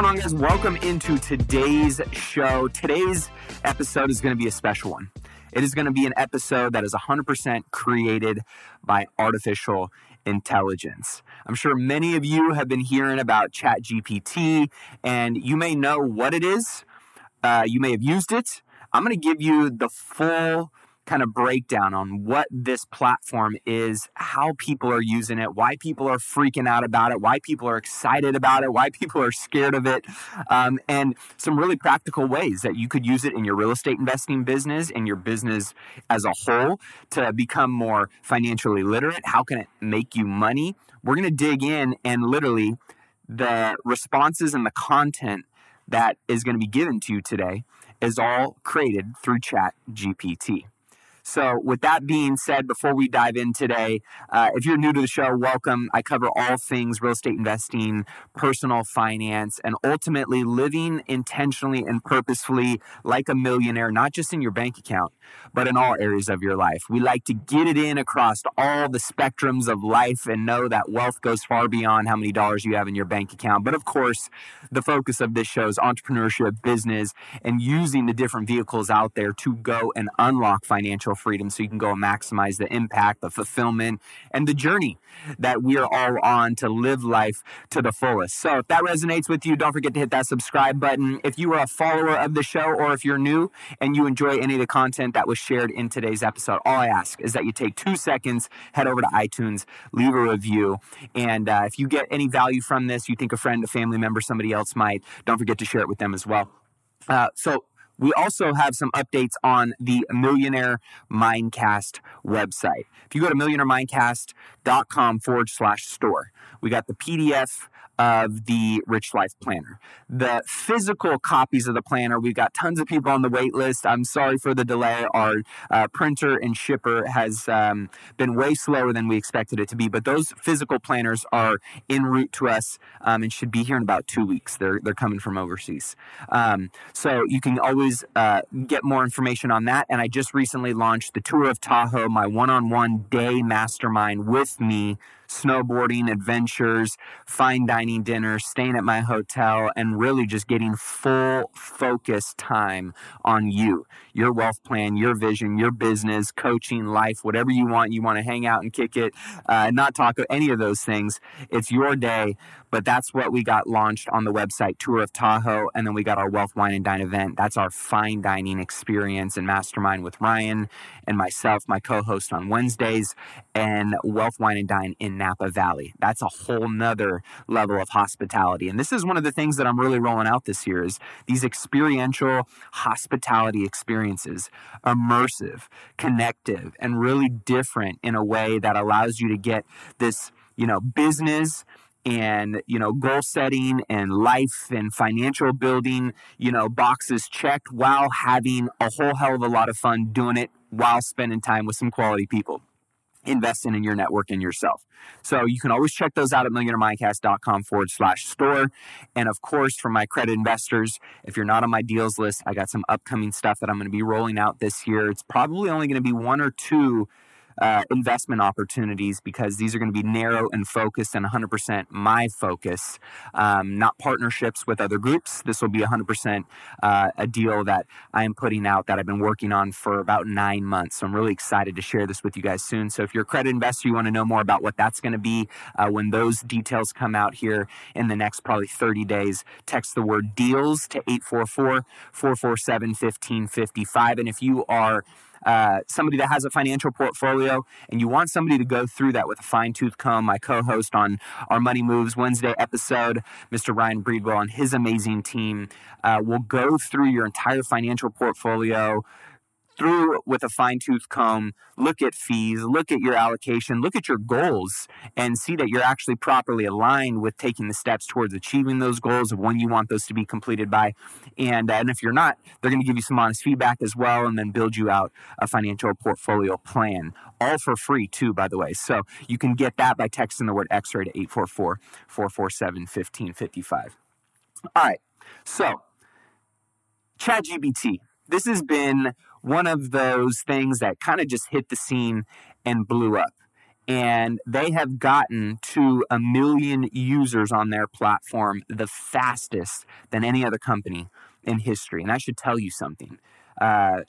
going on, guys? Welcome into today's show. Today's episode is going to be a special one. It is going to be an episode that is 100% created by artificial intelligence. I'm sure many of you have been hearing about ChatGPT, and you may know what it is. Uh, you may have used it. I'm going to give you the full kind of breakdown on what this platform is, how people are using it, why people are freaking out about it, why people are excited about it, why people are scared of it, um, and some really practical ways that you could use it in your real estate investing business, in your business as a whole, to become more financially literate. How can it make you money? We're going to dig in and literally the responses and the content that is going to be given to you today is all created through Chat GPT. So, with that being said, before we dive in today, uh, if you're new to the show, welcome. I cover all things real estate investing, personal finance, and ultimately living intentionally and purposefully like a millionaire, not just in your bank account, but in all areas of your life. We like to get it in across all the spectrums of life and know that wealth goes far beyond how many dollars you have in your bank account. But of course, the focus of this show is entrepreneurship, business, and using the different vehicles out there to go and unlock financial freedom so you can go and maximize the impact, the fulfillment, and the journey that we are all on to live life to the fullest. So if that resonates with you, don't forget to hit that subscribe button. If you are a follower of the show or if you're new and you enjoy any of the content that was shared in today's episode, all I ask is that you take two seconds, head over to iTunes, leave a review. And uh, if you get any value from this, you think a friend, a family member, somebody else might, don't forget to share it with them as well. Uh, so we also have some updates on the Millionaire Mindcast website. If you go to millionairemindcast.com forward slash store, we got the PDF of the Rich Life Planner. The physical copies of the planner, we've got tons of people on the wait list. I'm sorry for the delay. Our uh, printer and shipper has um, been way slower than we expected it to be, but those physical planners are en route to us um, and should be here in about two weeks. They're, they're coming from overseas. Um, so you can always uh, get more information on that. And I just recently launched the Tour of Tahoe, my one on one day mastermind with me snowboarding, adventures, fine dining dinners, staying at my hotel, and really just getting full focus time on you, your wealth plan, your vision, your business, coaching, life, whatever you want. You want to hang out and kick it, uh, not talk of any of those things. It's your day. But that's what we got launched on the website, Tour of Tahoe. And then we got our Wealth, Wine, and Dine event. That's our fine dining experience and mastermind with Ryan and myself, my co host on Wednesdays, and Wealth, Wine, and Dine in Napa Valley. That's a whole nother level of hospitality. And this is one of the things that I'm really rolling out this year is these experiential hospitality experiences, immersive, connective, and really different in a way that allows you to get this, you know, business and you know goal setting and life and financial building you know boxes checked while having a whole hell of a lot of fun doing it while spending time with some quality people investing in your network and yourself. So you can always check those out at millionairemindcast.com forward slash store. And of course, for my credit investors, if you're not on my deals list, I got some upcoming stuff that I'm going to be rolling out this year. It's probably only going to be one or two uh, investment opportunities because these are going to be narrow and focused and 100% my focus, um, not partnerships with other groups. This will be 100% uh, a deal that I am putting out that I've been working on for about nine months. So I'm really excited to share this with you guys soon. So if you're a credit investor, you want to know more about what that's going to be uh, when those details come out here in the next probably 30 days, text the word deals to 844 447 1555. And if you are uh, somebody that has a financial portfolio and you want somebody to go through that with a fine tooth comb, my co host on our Money Moves Wednesday episode, Mr. Ryan Breedwell and his amazing team, uh, will go through your entire financial portfolio through with a fine tooth comb, look at fees, look at your allocation, look at your goals, and see that you're actually properly aligned with taking the steps towards achieving those goals of when you want those to be completed by. And, uh, and if you're not, they're going to give you some honest feedback as well and then build you out a financial portfolio plan, all for free, too, by the way. So you can get that by texting the word X ray to 844 447 1555. All right. So, ChatGPT. This has been one of those things that kind of just hit the scene and blew up. and they have gotten to a million users on their platform the fastest than any other company in history. And I should tell you something. Uh,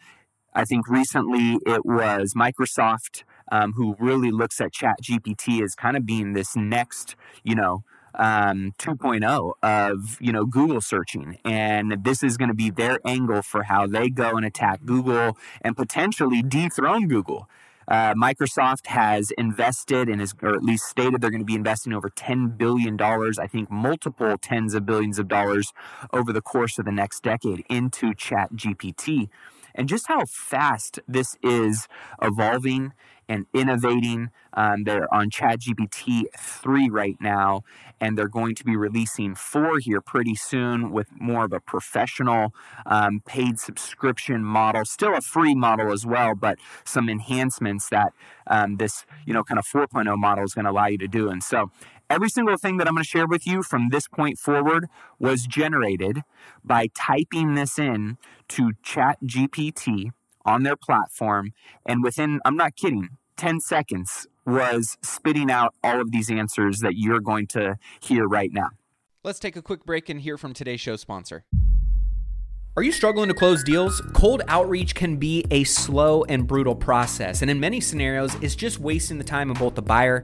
I think recently it was Microsoft um, who really looks at Chat GPT as kind of being this next, you know, um, 2.0 of you know Google searching, and this is going to be their angle for how they go and attack Google and potentially dethrone Google. Uh, Microsoft has invested and is, or at least stated they're going to be investing over $10 billion, I think multiple tens of billions of dollars over the course of the next decade into Chat GPT. And just how fast this is evolving and innovating. Um, they're on ChatGPT 3 right now, and they're going to be releasing 4 here pretty soon with more of a professional um, paid subscription model. Still a free model as well, but some enhancements that um, this, you know, kind of 4.0 model is going to allow you to do. And so every single thing that I'm going to share with you from this point forward was generated by typing this in to ChatGPT on their platform. And within, I'm not kidding, 10 seconds was spitting out all of these answers that you're going to hear right now. Let's take a quick break and hear from today's show sponsor. Are you struggling to close deals? Cold outreach can be a slow and brutal process, and in many scenarios, it's just wasting the time of both the buyer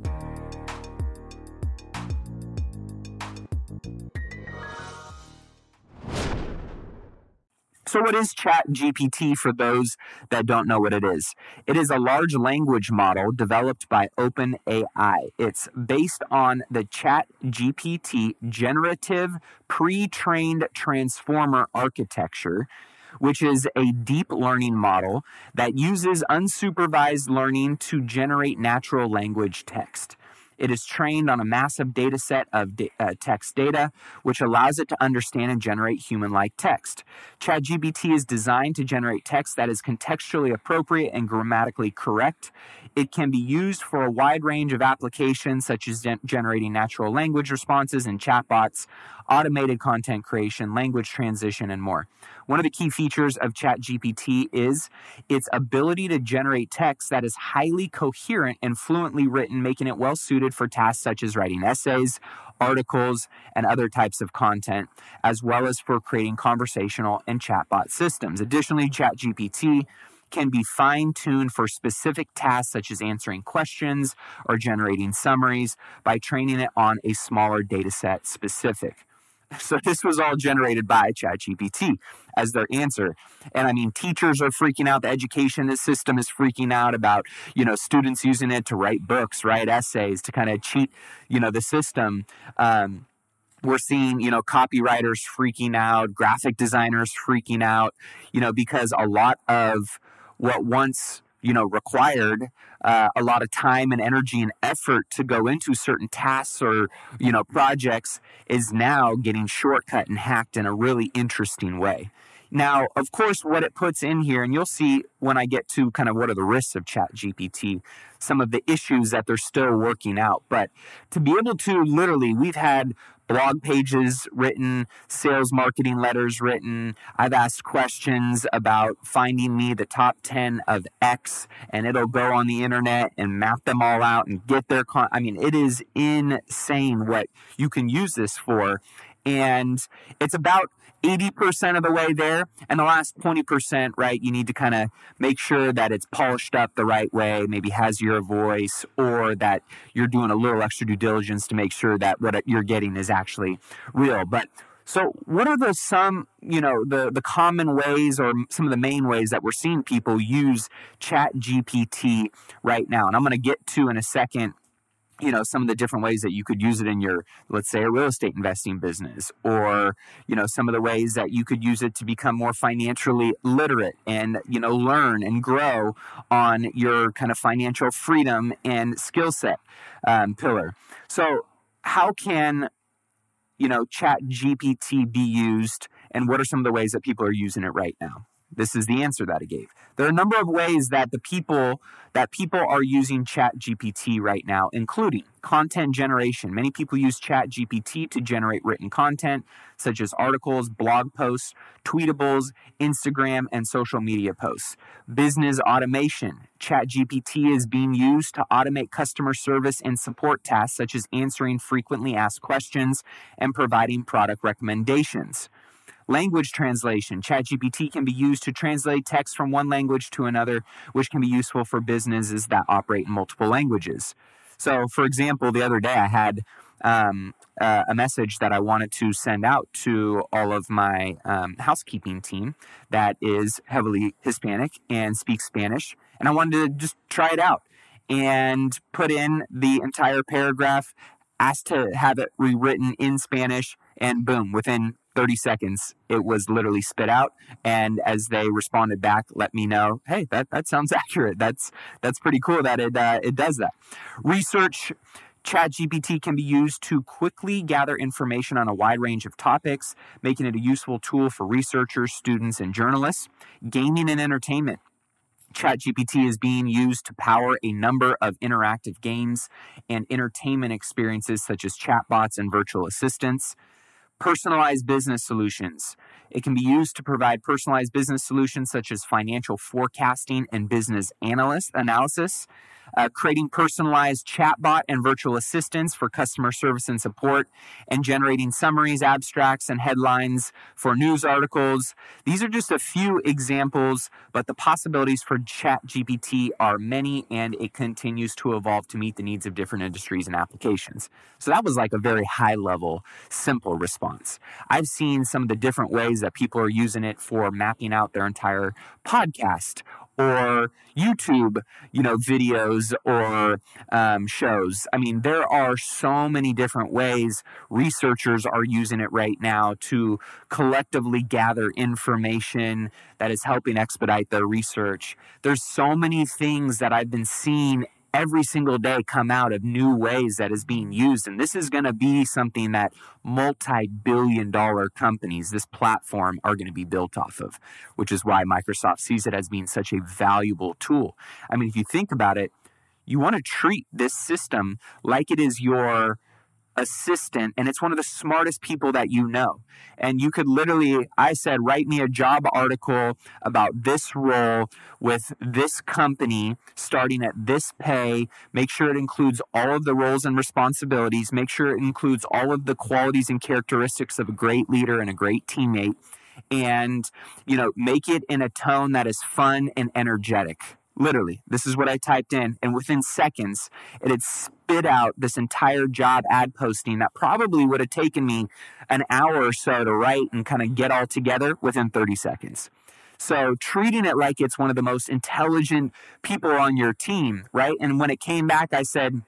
So, what is Chat GPT for those that don't know what it is? It is a large language model developed by OpenAI. It's based on the Chat GPT generative pre trained transformer architecture which is a deep learning model that uses unsupervised learning to generate natural language text. It is trained on a massive data set of da- uh, text data, which allows it to understand and generate human like text. ChatGPT is designed to generate text that is contextually appropriate and grammatically correct. It can be used for a wide range of applications, such as gen- generating natural language responses and chatbots, automated content creation, language transition, and more. One of the key features of ChatGPT is its ability to generate text that is highly coherent and fluently written, making it well suited for tasks such as writing essays, articles, and other types of content, as well as for creating conversational and chatbot systems. Additionally, ChatGPT can be fine tuned for specific tasks such as answering questions or generating summaries by training it on a smaller data set specific. So this was all generated by ChatGPT as their answer. And I mean, teachers are freaking out. The education system is freaking out about, you know, students using it to write books, write essays, to kind of cheat, you know, the system. Um, we're seeing, you know, copywriters freaking out, graphic designers freaking out, you know, because a lot of what once you know required uh, a lot of time and energy and effort to go into certain tasks or you know projects is now getting shortcut and hacked in a really interesting way Now, of course, what it puts in here, and you'll see when I get to kind of what are the risks of Chat GPT, some of the issues that they're still working out. But to be able to literally, we've had blog pages written, sales marketing letters written. I've asked questions about finding me the top 10 of X, and it'll go on the internet and map them all out and get their con. I mean, it is insane what you can use this for. And it's about 80% of the way there. And the last 20%, right, you need to kind of make sure that it's polished up the right way, maybe has your voice, or that you're doing a little extra due diligence to make sure that what you're getting is actually real. But so what are the some, you know, the, the common ways or some of the main ways that we're seeing people use chat GPT right now? And I'm going to get to in a second you know some of the different ways that you could use it in your let's say a real estate investing business or you know some of the ways that you could use it to become more financially literate and you know learn and grow on your kind of financial freedom and skill set um, pillar. So how can you know chat gpt be used and what are some of the ways that people are using it right now this is the answer that I gave. There are a number of ways that the people that people are using Chat GPT right now, including content generation. Many people use Chat GPT to generate written content, such as articles, blog posts, tweetables, Instagram, and social media posts. Business automation. Chat GPT is being used to automate customer service and support tasks, such as answering frequently asked questions and providing product recommendations. Language translation. ChatGPT can be used to translate text from one language to another, which can be useful for businesses that operate in multiple languages. So, for example, the other day I had um, uh, a message that I wanted to send out to all of my um, housekeeping team that is heavily Hispanic and speaks Spanish. And I wanted to just try it out and put in the entire paragraph, asked to have it rewritten in Spanish, and boom, within 30 seconds, it was literally spit out. And as they responded back, let me know, hey, that, that sounds accurate. That's that's pretty cool that it uh, it does that. Research. ChatGPT can be used to quickly gather information on a wide range of topics, making it a useful tool for researchers, students, and journalists. Gaming and entertainment. ChatGPT is being used to power a number of interactive games and entertainment experiences such as chatbots and virtual assistants personalized business solutions. It can be used to provide personalized business solutions such as financial forecasting and business analyst analysis uh, creating personalized chatbot and virtual assistants for customer service and support, and generating summaries, abstracts, and headlines for news articles. These are just a few examples, but the possibilities for ChatGPT are many, and it continues to evolve to meet the needs of different industries and applications. So that was like a very high level, simple response. I've seen some of the different ways that people are using it for mapping out their entire podcast or YouTube, you know, videos or um, shows. I mean, there are so many different ways researchers are using it right now to collectively gather information that is helping expedite their research. There's so many things that I've been seeing every single day come out of new ways that is being used. And this is going to be something that multi billion dollar companies, this platform, are going to be built off of, which is why Microsoft sees it as being such a valuable tool. I mean, if you think about it, you want to treat this system like it is your assistant and it's one of the smartest people that you know. And you could literally, I said, write me a job article about this role with this company starting at this pay. Make sure it includes all of the roles and responsibilities. Make sure it includes all of the qualities and characteristics of a great leader and a great teammate. And, you know, make it in a tone that is fun and energetic Literally, this is what I typed in, and within seconds, it had spit out this entire job ad posting that probably would have taken me an hour or so to write and kind of get all together within 30 seconds. So treating it like it's one of the most intelligent people on your team, right? And when it came back, I said,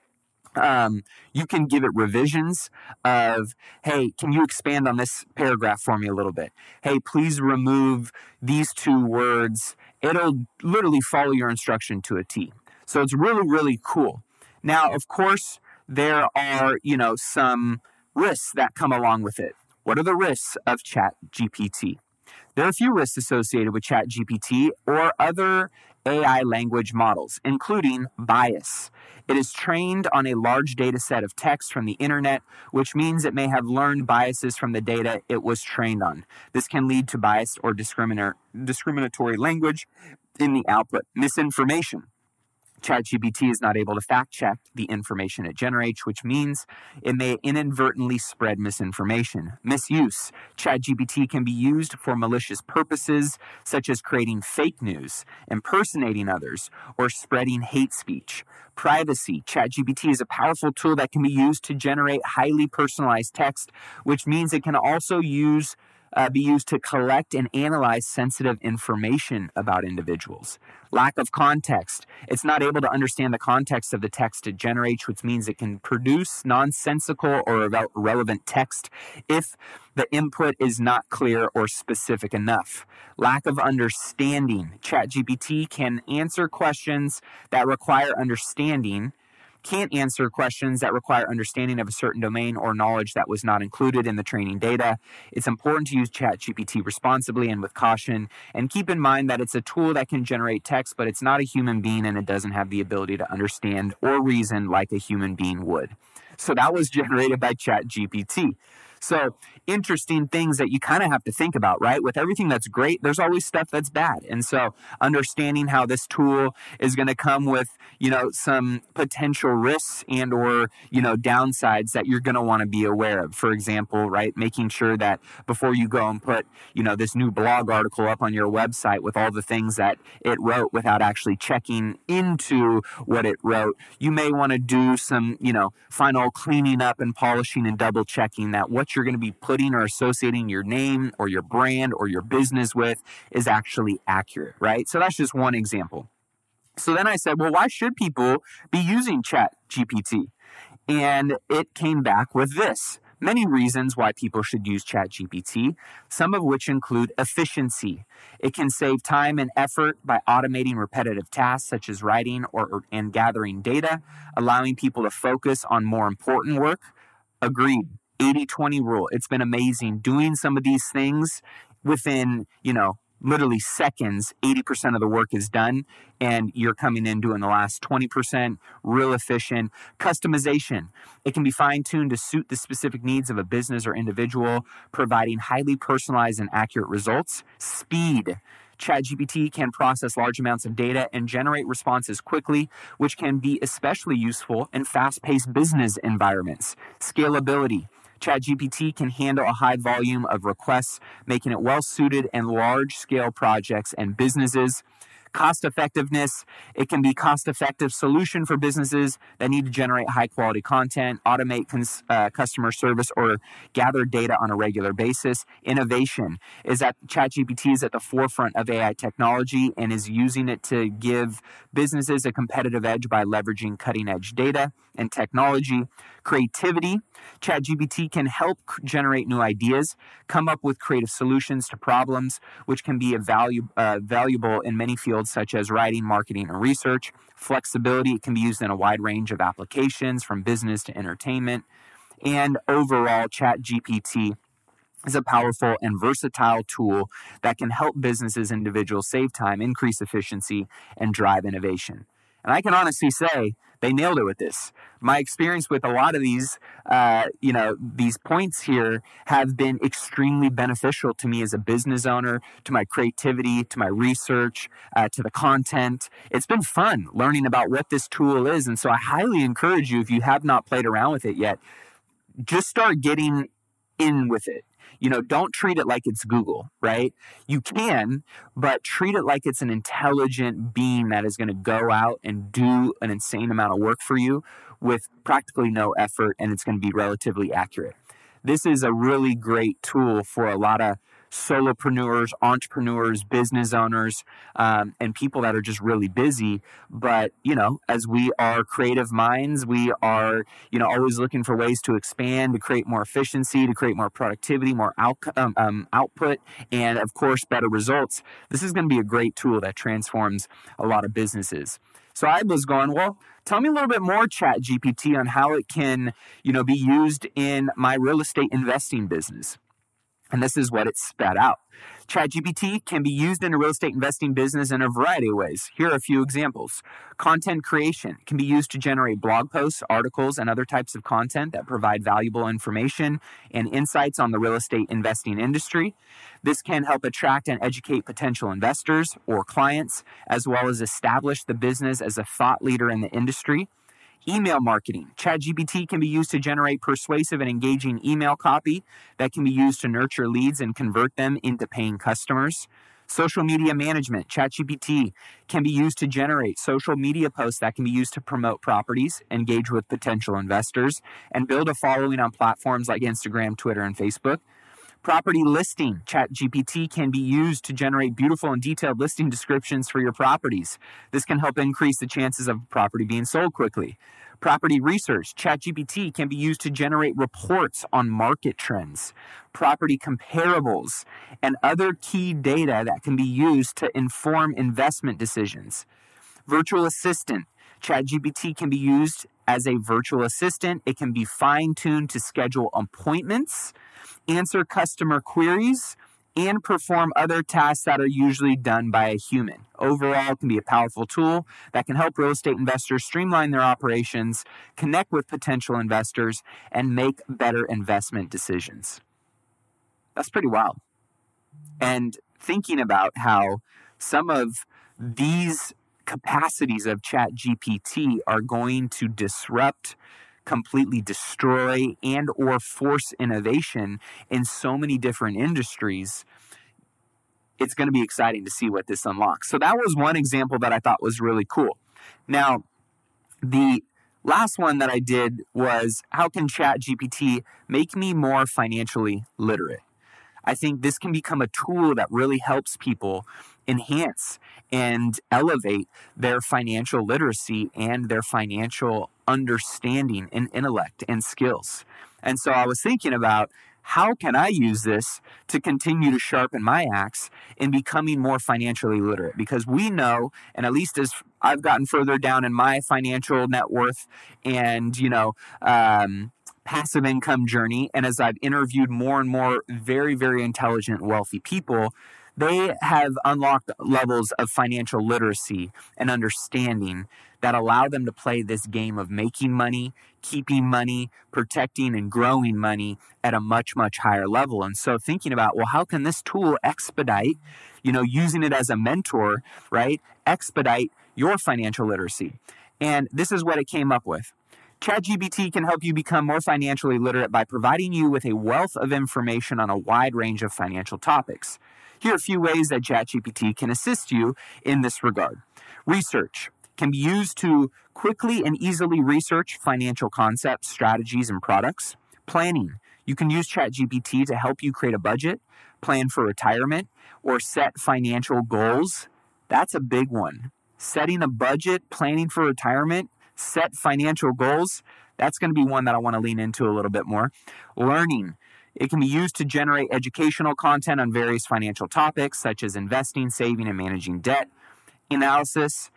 um, you can give it revisions of, hey, can you expand on this paragraph for me a little bit? Hey, please remove these two words it'll literally follow your instruction to a T. So it's really, really cool. Now, of course, there are, you know, some risks that come along with it. What are the risks of Chat GPT? There are a few risks associated with ChatGPT or other AI language models, including bias. It is trained on a large data set of text from the internet, which means it may have learned biases from the data it was trained on. This can lead to biased or discriminatory language in the output. Misinformation. ChatGPT is not able to fact check the information it generates, which means it may inadvertently spread misinformation. Misuse. ChatGPT can be used for malicious purposes, such as creating fake news, impersonating others, or spreading hate speech. Privacy. ChatGPT is a powerful tool that can be used to generate highly personalized text, which means it can also use uh, be used to collect and analyze sensitive information about individuals. Lack of context. It's not able to understand the context of the text it generates, which means it can produce nonsensical or irrelevant text if the input is not clear or specific enough. Lack of understanding. ChatGPT can answer questions that require understanding can't answer questions that require understanding of a certain domain or knowledge that was not included in the training data. It's important to use ChatGPT responsibly and with caution, and keep in mind that it's a tool that can generate text, but it's not a human being and it doesn't have the ability to understand or reason like a human being would. So that was generated by ChatGPT. So, interesting things that you kind of have to think about, right? With everything that's great, there's always stuff that's bad. And so, understanding how this tool is going to come with, you know, some potential risks and or, you know, downsides that you're going to want to be aware of. For example, right, making sure that before you go and put, you know, this new blog article up on your website with all the things that it wrote without actually checking into what it wrote, you may want to do some, you know, final cleaning up and polishing and double checking that what you're going to be putting or associating your name or your brand or your business with is actually accurate, right? So that's just one example. So then I said, well, why should people be using Chat GPT? And it came back with this many reasons why people should use ChatGPT, some of which include efficiency. It can save time and effort by automating repetitive tasks such as writing or, and gathering data, allowing people to focus on more important work. Agreed. 80 20 rule. It's been amazing doing some of these things within, you know, literally seconds, 80% of the work is done, and you're coming in doing the last 20%, real efficient. Customization, it can be fine tuned to suit the specific needs of a business or individual, providing highly personalized and accurate results. Speed, ChatGPT can process large amounts of data and generate responses quickly, which can be especially useful in fast paced business environments. Scalability, ChatGPT can handle a high volume of requests, making it well suited in large scale projects and businesses. Cost effectiveness it can be a cost effective solution for businesses that need to generate high quality content automate cons- uh, customer service or gather data on a regular basis. Innovation is that chatgpt is at the forefront of ai technology and is using it to give businesses a competitive edge by leveraging cutting edge data and technology creativity chatgpt can help generate new ideas come up with creative solutions to problems which can be value, uh, valuable in many fields such as writing, marketing, and research. Flexibility, it can be used in a wide range of applications from business to entertainment. And overall, ChatGPT is a powerful and versatile tool that can help businesses and individuals save time, increase efficiency, and drive innovation. And I can honestly say they nailed it with this. My experience with a lot of these, uh, you know, these points here have been extremely beneficial to me as a business owner, to my creativity, to my research, uh, to the content. It's been fun learning about what this tool is. And so I highly encourage you, if you have not played around with it yet, just start getting in with it you know, don't treat it like it's Google, right? You can, but treat it like it's an intelligent being that is going to go out and do an insane amount of work for you with practically no effort and it's going to be relatively accurate. This is a really great tool for a lot of solopreneurs, entrepreneurs, business owners, um, and people that are just really busy. But you know, as we are creative minds, we are you know always looking for ways to expand, to create more efficiency, to create more productivity, more outcome, um, um, output, and of course, better results. This is going to be a great tool that transforms a lot of businesses. So I was going, well, tell me a little bit more, Chat GPT, on how it can, you know, be used in my real estate investing business. And this is what it spat out. ChatGPT can be used in a real estate investing business in a variety of ways. Here are a few examples. Content creation can be used to generate blog posts, articles, and other types of content that provide valuable information and insights on the real estate investing industry. This can help attract and educate potential investors or clients, as well as establish the business as a thought leader in the industry. Email marketing. ChatGPT can be used to generate persuasive and engaging email copy that can be used to nurture leads and convert them into paying customers. Social media management. ChatGPT can be used to generate social media posts that can be used to promote properties, engage with potential investors, and build a following on platforms like Instagram, Twitter, and Facebook. Property listing. ChatGPT can be used to generate beautiful and detailed listing descriptions for your properties. This can help increase the chances of a property being sold quickly. Property research. ChatGPT can be used to generate reports on market trends, property comparables, and other key data that can be used to inform investment decisions. Virtual assistant. ChatGPT can be used as a virtual assistant. It can be fine tuned to schedule appointments answer customer queries, and perform other tasks that are usually done by a human. Overall, it can be a powerful tool that can help real estate investors streamline their operations, connect with potential investors, and make better investment decisions. That's pretty wild. And thinking about how some of these capacities of ChatGPT are going to disrupt completely destroy and or force innovation in so many different industries it's going to be exciting to see what this unlocks. So that was one example that i thought was really cool. Now the last one that i did was how can chat gpt make me more financially literate I think this can become a tool that really helps people enhance and elevate their financial literacy and their financial understanding and intellect and skills. And so I was thinking about how can I use this to continue to sharpen my axe in becoming more financially literate? Because we know, and at least as I've gotten further down in my financial net worth and, you know, um, passive income journey, and as I've interviewed more and more very, very intelligent, wealthy people, they have unlocked levels of financial literacy and understanding that allow them to play this game of making money, keeping money, protecting and growing money at a much, much higher level. And so thinking about, well, how can this tool expedite, you know, using it as a mentor, right? Expedite your financial literacy. And this is what it came up with. ChatGPT can help you become more financially literate by providing you with a wealth of information on a wide range of financial topics. Here are a few ways that ChatGPT can assist you in this regard. Research can be used to quickly and easily research financial concepts, strategies, and products. Planning. You can use ChatGPT to help you create a budget, plan for retirement, or set financial goals. That's a big one. Setting a budget, planning for retirement, set financial goals, that's going to be one that I want to lean into a little bit more. Learning. It can be used to generate educational content on various financial topics such as investing, saving, and managing debt. Analysis.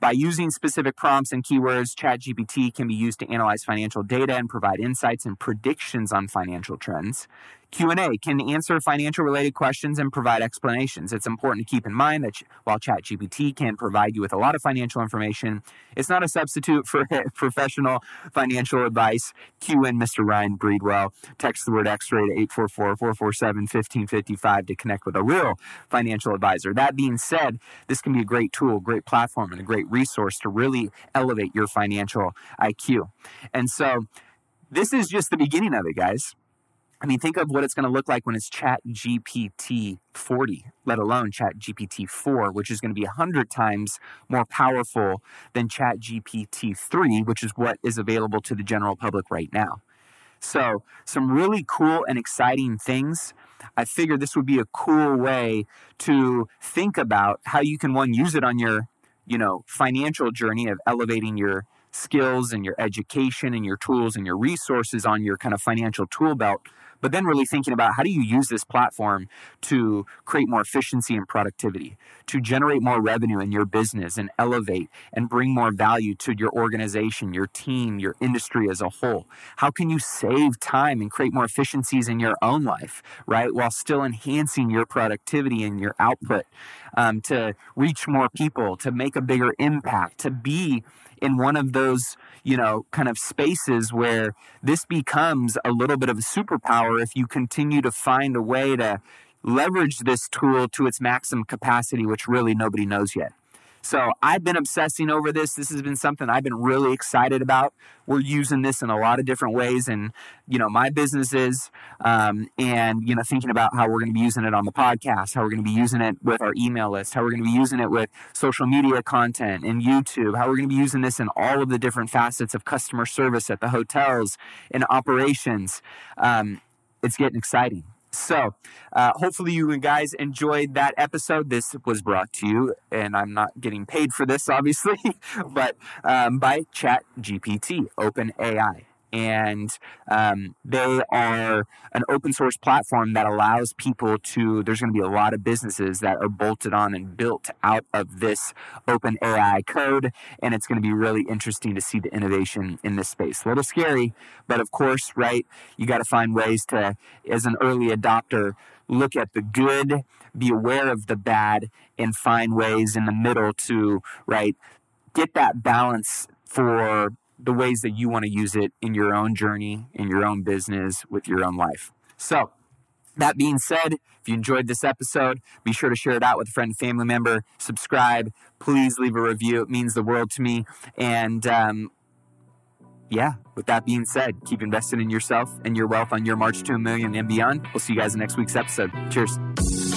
By using specific prompts and keywords, ChatGPT can be used to analyze financial data and provide insights and predictions on financial trends. Q&A can answer financial related questions and provide explanations. It's important to keep in mind that while ChatGPT can provide you with a lot of financial information, it's not a substitute for professional financial advice. Cue in Mr. Ryan Breedwell. Text the word X-ray to 844-447-1555 to connect with a real financial advisor. That being said, this can be a great tool, great platform, and a great resource to really elevate your financial IQ. And so this is just the beginning of it, guys. I mean, think of what it's going to look like when it's Chat GPT 40, let alone Chat GPT 4, which is going to be 100 times more powerful than Chat GPT 3, which is what is available to the general public right now. So, some really cool and exciting things. I figured this would be a cool way to think about how you can one use it on your, you know, financial journey of elevating your skills and your education and your tools and your resources on your kind of financial tool belt but then really thinking about how do you use this platform to create more efficiency and productivity, to generate more revenue in your business and elevate and bring more value to your organization, your team, your industry as a whole? How can you save time and create more efficiencies in your own life, right? While still enhancing your productivity and your output um, to reach more people, to make a bigger impact, to be in one of those, you know, kind of spaces where this becomes a little bit of a superpower if you continue to find a way to leverage this tool to its maximum capacity, which really nobody knows yet. So I've been obsessing over this. This has been something I've been really excited about. We're using this in a lot of different ways, and you know my businesses, um, and you know thinking about how we're going to be using it on the podcast, how we're going to be using it with our email list, how we're going to be using it with social media content and YouTube, how we're going to be using this in all of the different facets of customer service at the hotels and operations. Um, it's getting exciting. So, uh, hopefully, you guys enjoyed that episode. This was brought to you, and I'm not getting paid for this, obviously, but um, by Chat GPT, OpenAI and um, they are an open source platform that allows people to there's going to be a lot of businesses that are bolted on and built out of this open ai code and it's going to be really interesting to see the innovation in this space. A little scary but of course right you got to find ways to as an early adopter look at the good be aware of the bad and find ways in the middle to right get that balance for the ways that you want to use it in your own journey, in your own business, with your own life. So, that being said, if you enjoyed this episode, be sure to share it out with a friend family member. Subscribe. Please leave a review. It means the world to me. And um, yeah, with that being said, keep investing in yourself and your wealth on your march to a million and beyond. We'll see you guys in next week's episode. Cheers.